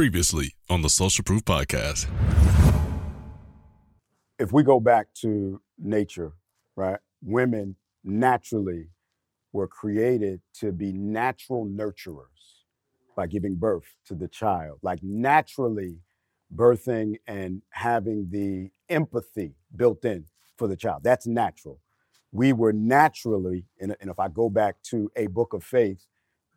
Previously on the Social Proof Podcast. If we go back to nature, right? Women naturally were created to be natural nurturers by giving birth to the child, like naturally birthing and having the empathy built in for the child. That's natural. We were naturally, and, if I go back to a book of faith,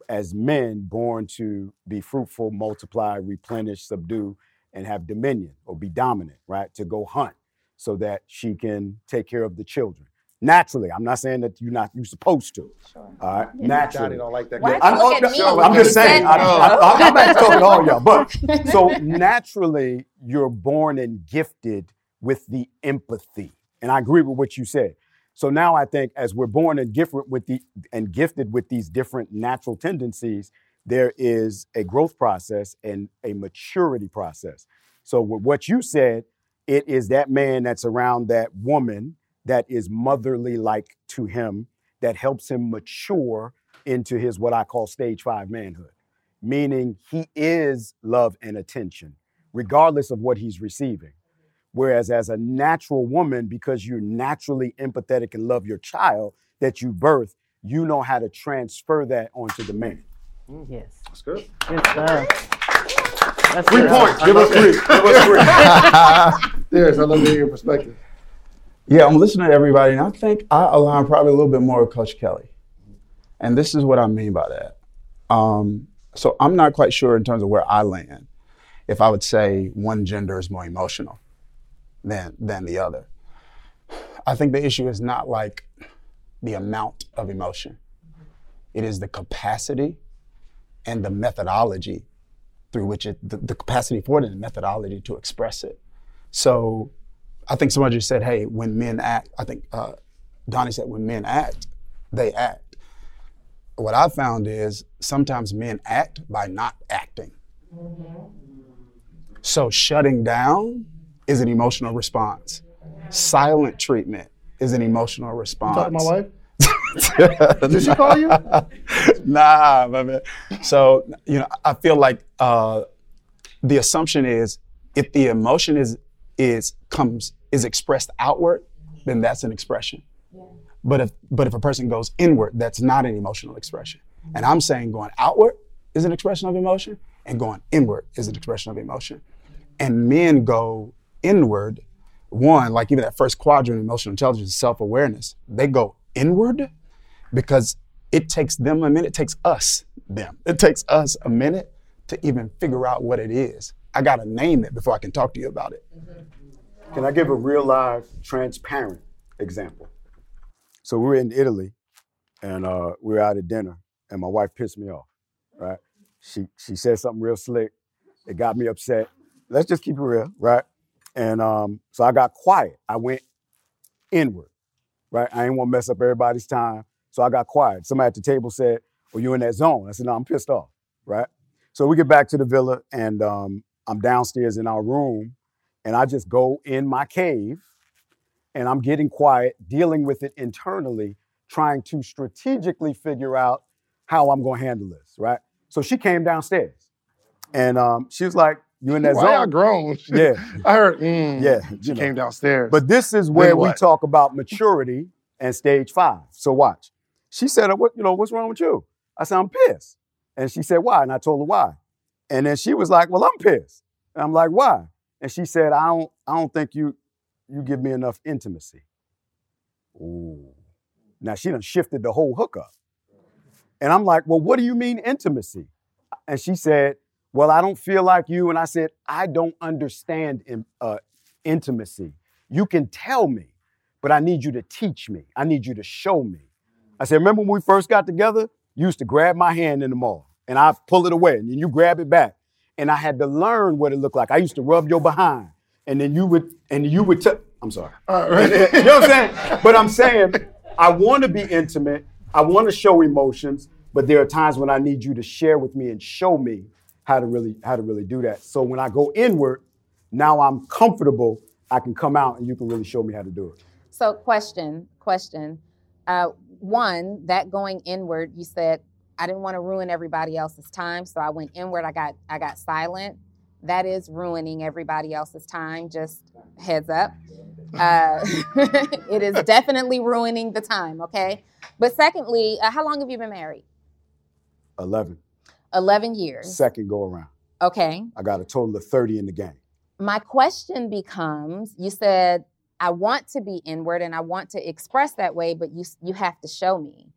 as men born to be fruitful, multiply, replenish, subdue, and have dominion or be dominant, right? To go hunt so that she can take care of the children. Naturally, I'm not saying that you're not you're supposed to. Sure. All right, Yeah. naturally. Johnny don't like that. Why guy. don't look I'm, at me? I'm just saying. said I, that? I, I'm not talking to all y'all, but so naturally, you're born and gifted with the empathy, and I agree with what you said. So now I think as we're born and gifted with the and gifted with these different natural tendencies, there is a growth process and a maturity process. So with what you said, it is that man that's around that woman that is motherly like to him that helps him mature into his what I call stage five manhood, meaning he is love and attention, regardless of what he's receiving. Whereas as a natural woman, because you're naturally empathetic and love your child that you birth, you know how to transfer that onto the man. Yes. That's good. Good stuff. That's Three good. points. Give us three. Give us three. Yes, I love to hear your perspective. Yeah, I'm listening to everybody, and I think I align probably a little bit more with Coach Kelly. And this is what I mean by that. Um, so I'm not quite sure in terms of where I land if I would say one gender is more emotional than than the other. I think the issue is not like the amount of emotion. It is the capacity and the methodology through which it the, the capacity for it and the methodology to express it. So I think somebody just said, hey, when men act, I think uh, Donnie said, when men act, they act. What I found is sometimes men act by not acting. So shutting down is an emotional response. Silent treatment is an emotional response. Talk to my wife. Did she call you? nah, my man. So you know, I feel like uh, the assumption is if the emotion is is comes is expressed outward, then that's an expression. But if but if a person goes inward, that's not an emotional expression. And I'm saying going outward is an expression of emotion, and going inward is an expression of emotion. And men go inward. One, like even that first quadrant, of emotional intelligence, self awareness, they go inward because it takes them a minute, it takes us, them, it takes us a minute to even figure out what it is. I gotta name it before I can talk to you about it. Can I give a real live, transparent example? So we're in Italy, and uh, we're out at dinner, and my wife pissed me off. Right? She she said something real slick. It got me upset. Let's just keep it real, right? And um, so I got quiet. I went inward, right? I didn't want to mess up everybody's time, so I got quiet. Somebody at the table said, "Well, you in that zone?" I said, "No, I'm pissed off." Right? So we get back to the villa, and um, I'm downstairs in our room, and I just go in my cave and I'm getting quiet, dealing with it internally, trying to strategically figure out how I'm going to handle this, right? So she came downstairs and um, she was like, You in that Why y'all grown? Yeah, I heard. Mm, yeah. She you know. came downstairs. But this is where we talk about maturity and stage five. So watch. She said, "What you know? What's wrong with you?" I said, "I'm pissed." And she said, "Why?" And I told her why. And then she was like, "Well, I'm pissed." And I'm like, "Why?" And she said, "I don't. I don't think you you give me enough intimacy." Ooh. Now she done shifted the whole hookup. And I'm like, "Well, what do you mean intimacy?" And she said, "Well, I don't feel like you." And I said, "I don't understand in, uh, intimacy. You can tell me, but I need you to teach me. I need you to show me. I said, remember when we first got together? You used to grab my hand in the mall and I pull it away and you grab it back. And I had to learn what it looked like. I used to rub your behind and then you would, and you would, i I'm sorry. All right. you know what I'm saying? But I'm saying, I want to be intimate. I want to show emotions, but there are times when I need you to share with me and show me how to really, how to really do that. So when I go inward, now I'm comfortable. I can come out and you can really show me how to do it. So, question, question. Uh, one, that going inward, you said I didn't want to ruin everybody else's time, so I went inward. I got, I got silent. that is ruining everybody else's time. Just heads up. Uh, it is definitely ruining the time, okay? But secondly, uh, how long have you been married? 11. 11 years. Second go around. Okay. I got a total of 30 in the game. My question becomes you said, I want to be inward and I want to express that way, but you, you have to show me.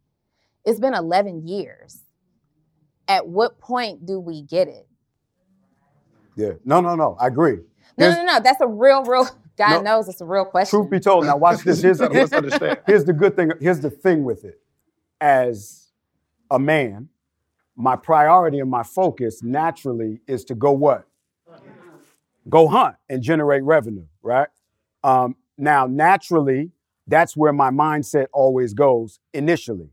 It's been 11 years. At what point do we get it? Yeah. No, no, no. I agree. No, Here's- no, no. That's a real, real. God No. knows it's a real question. Truth be told, now watch this. Here's, Gotta here's, understand. here's the good thing. Here's the thing with it. As a man, my priority and my focus naturally is to go what? Go hunt and generate revenue, right? Um, now, naturally, that's where my mindset always goes initially.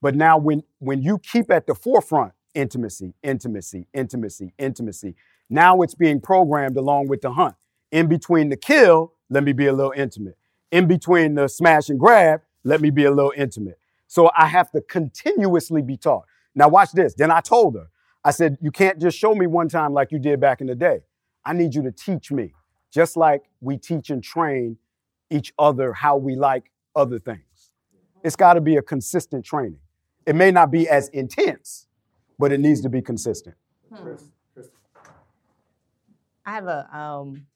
But now, when when you keep at the forefront intimacy, intimacy, intimacy, intimacy, now it's being programmed along with the hunt. In between the kill, let me be a little intimate. In between the smash and grab, let me be a little intimate. So I have to continuously be taught. Now, watch this. Then I told her, I said, You can't just show me one time like you did back in the day. I need you to teach me, just like we teach and train each other how we like other things. It's got to be a consistent training. It may not be as intense, but it needs to be consistent. I have a um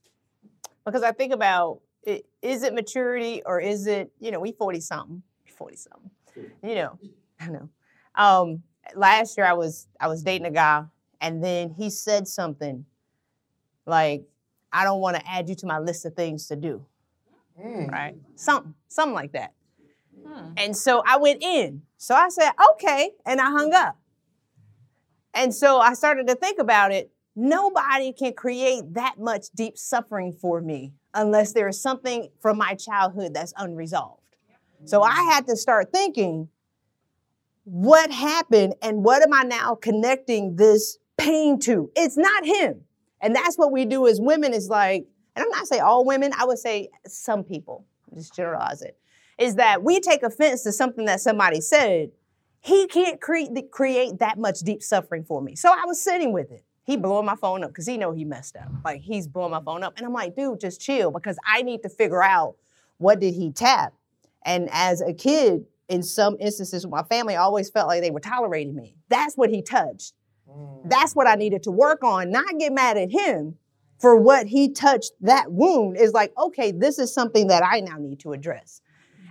because I think about it, is it maturity or is it you know we forty something forty something you know I know um last year I was I was dating a guy and then he said something like I don't want to add you to my list of things to do. Mm. Right? Something something like that. Hmm. And so I went in. So I said okay and I hung up. And so I started to think about it. Nobody can create that much deep suffering for me unless there is something from my childhood that's unresolved. So I had to start thinking, what happened and what am I now connecting this pain to? It's not him. And that's what we do as women is like, and I'm not saying all women, I would say some people, just generalize it, is that we take offense to something that somebody said. He can't create that much deep suffering for me. So I was sitting with it he blowing my phone up because he know he messed up. Like he's blowing my phone up. And I'm like, dude, just chill because I need to figure out what did he tap. And as a kid, in some instances, my family always felt like they were tolerating me. That's what he touched. That's what I needed to work on, not get mad at him for what he touched that wound is like, okay, this is something that I now need to address.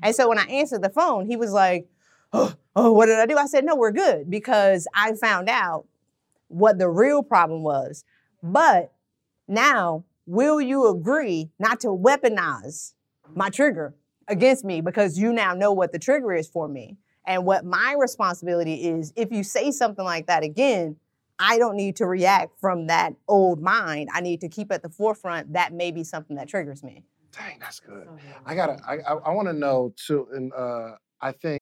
And so when I answered the phone, he was like, oh, oh, what did I do? I said, no, we're good because I found out what the real problem was. But now, will you agree not to weaponize my trigger against me because you now know what the trigger is for me? And what my responsibility is if you say something like that again, I don't need to react from that old mind. I need to keep at the forefront that may be something that triggers me. Dang, that's good. I gotta. I I, I want to know too, and uh, I think.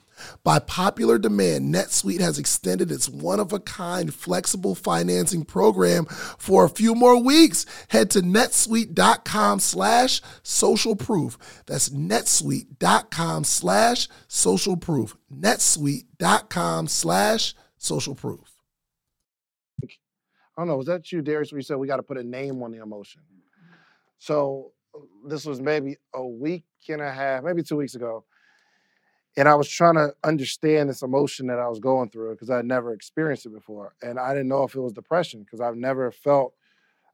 By popular demand, NetSuite has extended its one of a kind flexible financing program for a few more weeks. Head to netsuite.com slash social proof. That's netsuite.com slash social proof. netsuite.com slash social proof. I don't know. Was that you, Darius, where you said we got to put a name on the emotion? So this was maybe a week and a half, maybe two weeks ago. And I was trying to understand this emotion that I was going through because I'd never experienced it before. And I didn't know if it was depression because I've never felt,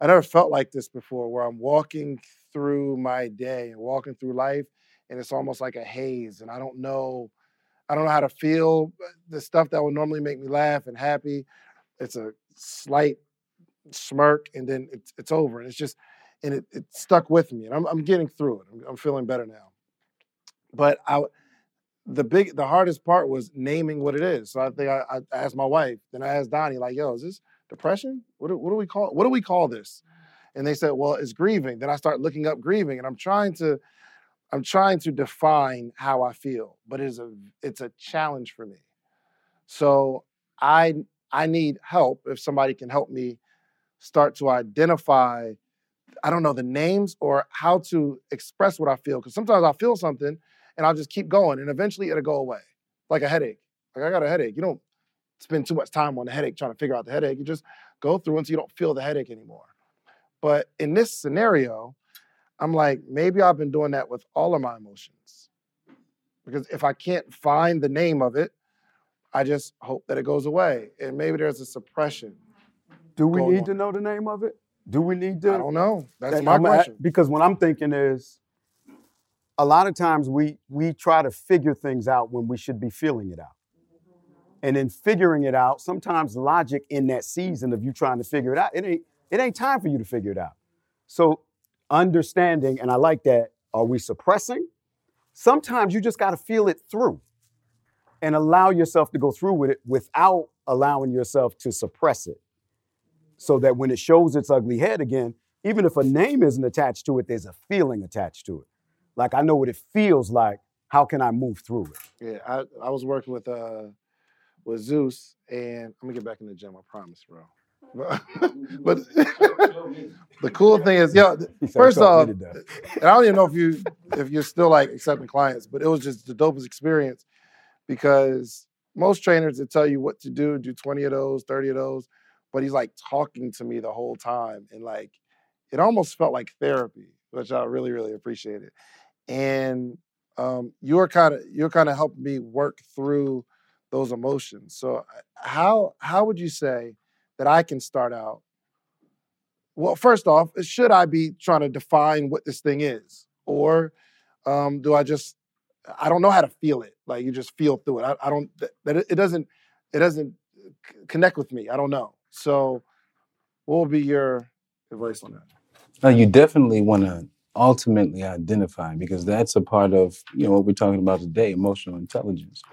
I never felt like this before where I'm walking through my day and walking through life and it's almost like a haze and I don't know, I don't know how to feel uh, the stuff that would normally make me laugh and happy. It's a slight smirk and then it's, it's over. And it's just, and it, it stuck with me and I'm, I'm getting through it. I'm, I'm feeling better now. But I, the big, the hardest part was naming what it is. So I think I, I asked my wife, then I asked Donnie, like, yo, is this depression? What do, what do we call, what do we call this? And they said, well, it's grieving. Then I start looking up grieving and I'm trying to, I'm trying to define how I feel, but it's a, it's a challenge for me. So I, I need help if somebody can help me start to identify I don't know the names or how to express what I feel. Because sometimes I feel something and I'll just keep going and eventually it'll go away. Like a headache. Like I got a headache. You don't spend too much time on the headache trying to figure out the headache. You just go through until you don't feel the headache anymore. But in this scenario, I'm like, maybe I've been doing that with all of my emotions. Because if I can't find the name of it, I just hope that it goes away. And maybe there's a suppression. Do we need on. to know the name of it? Do we need to? I don't know. That's that- my I'm question. because what I'm thinking is, a lot of times we we try to figure things out when we should be feeling it out. And in figuring it out, sometimes logic in that season of you trying to figure it out, it ain't it ain't time for you to figure it out. So understanding, and I like that, are we suppressing? Sometimes you just got to feel it through and allow yourself to go through with it without allowing yourself to suppress it. So that when it shows its ugly head again, even if a name isn't attached to it, there's a feeling attached to it. Like I know what it feels like. How can I move through it? Yeah, I, I was working with uh with Zeus, and I'm gonna get back in the gym. I promise, bro. But, but the cool thing is, yo, th- He said, first off, with it, Doug." and I don't even know if you if you're still like accepting clients, but it was just the dopest experience because most trainers that tell you what to do, do 20 of those, 30 of those, but he's like talking to me the whole time, and like it almost felt like therapy, which I really really appreciated. And um, you're kind of you're kind of helping me work through those emotions. So uh, how how would you say that I can start out? Well, first off, should I be trying to define what this thing is, or um, do I just I don't know how to feel it? Like you just feel through it. I, I don't that it doesn't it doesn't connect with me. I don't know. So, what would be your advice on that? No, you definitely want to ultimately identify because that's a part of you know what we're talking about today, emotional intelligence.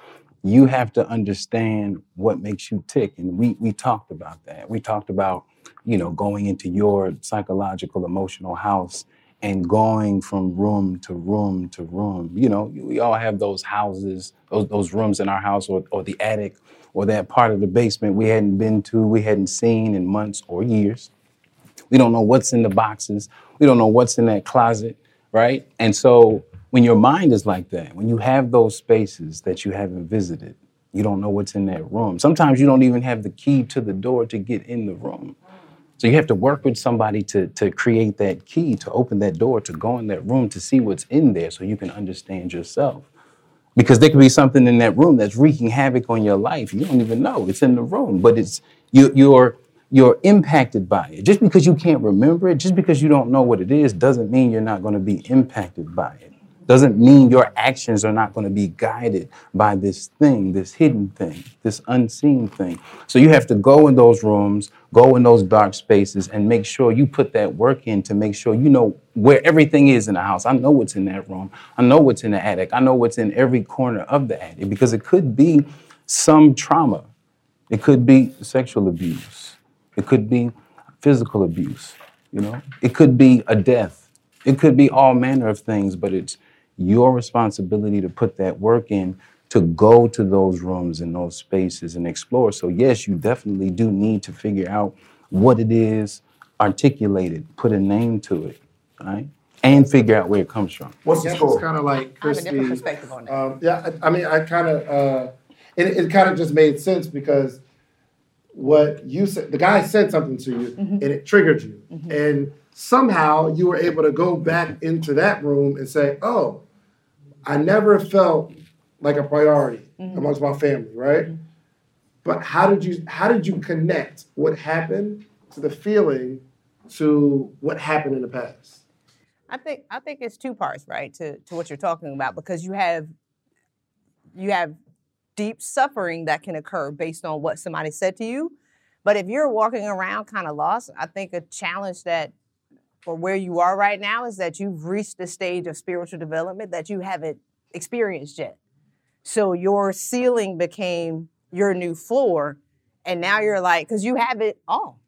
You have to understand what makes you tick, and we we talked about that. We talked about you know going into your psychological emotional house and going from room to room to room. You know, we all have those houses, those, those rooms in our house, or, or the attic, or that part of the basement we hadn't been to, we hadn't seen in months or years. We don't know what's in the boxes. We don't know what's in that closet, right? And so when your mind is like that, when you have those spaces that you haven't visited, you don't know what's in that room. Sometimes you don't even have the key to the door to get in the room. So you have to work with somebody to, to create that key, to open that door, to go in that room, to see what's in there so you can understand yourself. Because there could be something in that room that's wreaking havoc on your life. You don't even know it's in the room, but it's you, you're you're impacted by it. Just because you can't remember it, just because you don't know what it is, doesn't mean you're not going to be impacted by it. Doesn't mean your actions are not going to be guided by this thing, this hidden thing, this unseen thing. So you have to go in those rooms, go in those dark spaces, and make sure you put that work in to make sure you know where everything is in the house. I know what's in that room. I know what's in the attic. I know what's in every corner of the attic because it could be some trauma. It could be sexual abuse. It could be physical abuse. You know, it could be a death. It could be all manner of things, but it's your responsibility to put that work in to go to those rooms and those spaces and explore. So yes, you definitely do need to figure out what it is, articulate it, put a name to it, right? And figure out where it comes from. What's the score? It's kind of like I have a different perspective on that. Um, yeah, I, I mean, I kind of, uh, it, it kind of just made sense because what you said, the guy said something to you Mm-hmm. and it triggered you. And somehow you were able to go back into that room and say, oh, I never felt like a priority Mm-hmm. amongst my family, right? But how did you how did you connect what happened to the feeling to what happened in the past? I think I think it's two parts, right, to to what you're talking about because you have you have deep suffering that can occur based on what somebody said to you. But if you're walking around kind of lost, I think a challenge that for where you are right now is that you've reached the stage of spiritual development that you haven't experienced yet. So your ceiling became your new floor, and now you're like, because you have it all,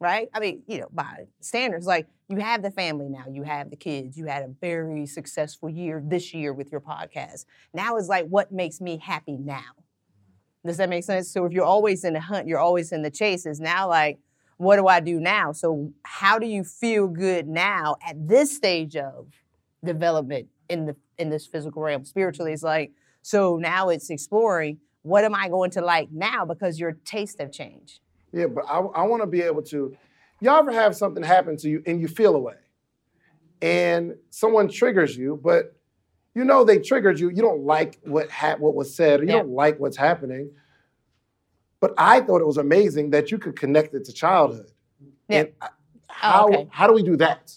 right? I mean, you know, by standards, like you have the family now, you have the kids, you had a very successful year this year with your podcast. Now it's like, what makes me happy now? Does that make sense? So if you're always in the hunt, you're always in the chase, it's now like, what do I do now? So how do you feel good now at this stage of development in the in this physical realm? Spiritually, it's like, so now it's exploring what am I going to like now because your tastes have changed. Yeah, but I, I want to be able to. Y'all ever have something happen to you and you feel away, and someone triggers you, but you know they triggered you. You don't like what ha- what was said, or you Yeah. don't like what's happening. But I thought it was amazing that you could connect it to childhood. Yeah. And I- oh, how okay. how do we do that?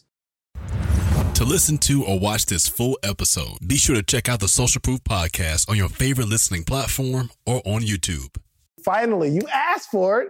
To listen to or watch this full episode, be sure to check out the Social Proof Podcast on your favorite listening platform or on YouTube. Finally, you asked for it,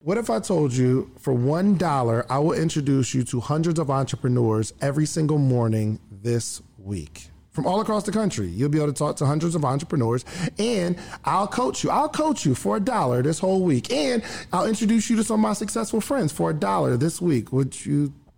What if I told you for $1, I will introduce you to hundreds of entrepreneurs every single morning this week? From all across the country, you'll be able to talk to hundreds of entrepreneurs, and I'll coach you. I'll coach you for a dollar this whole week, and I'll introduce you to some of my successful friends for a dollar this week. Would you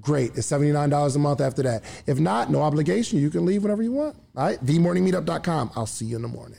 great. It's $79 a month after that. If not, no obligation. You can leave whenever you want. All right? TheMorningMeetup.com. I'll see you in the morning.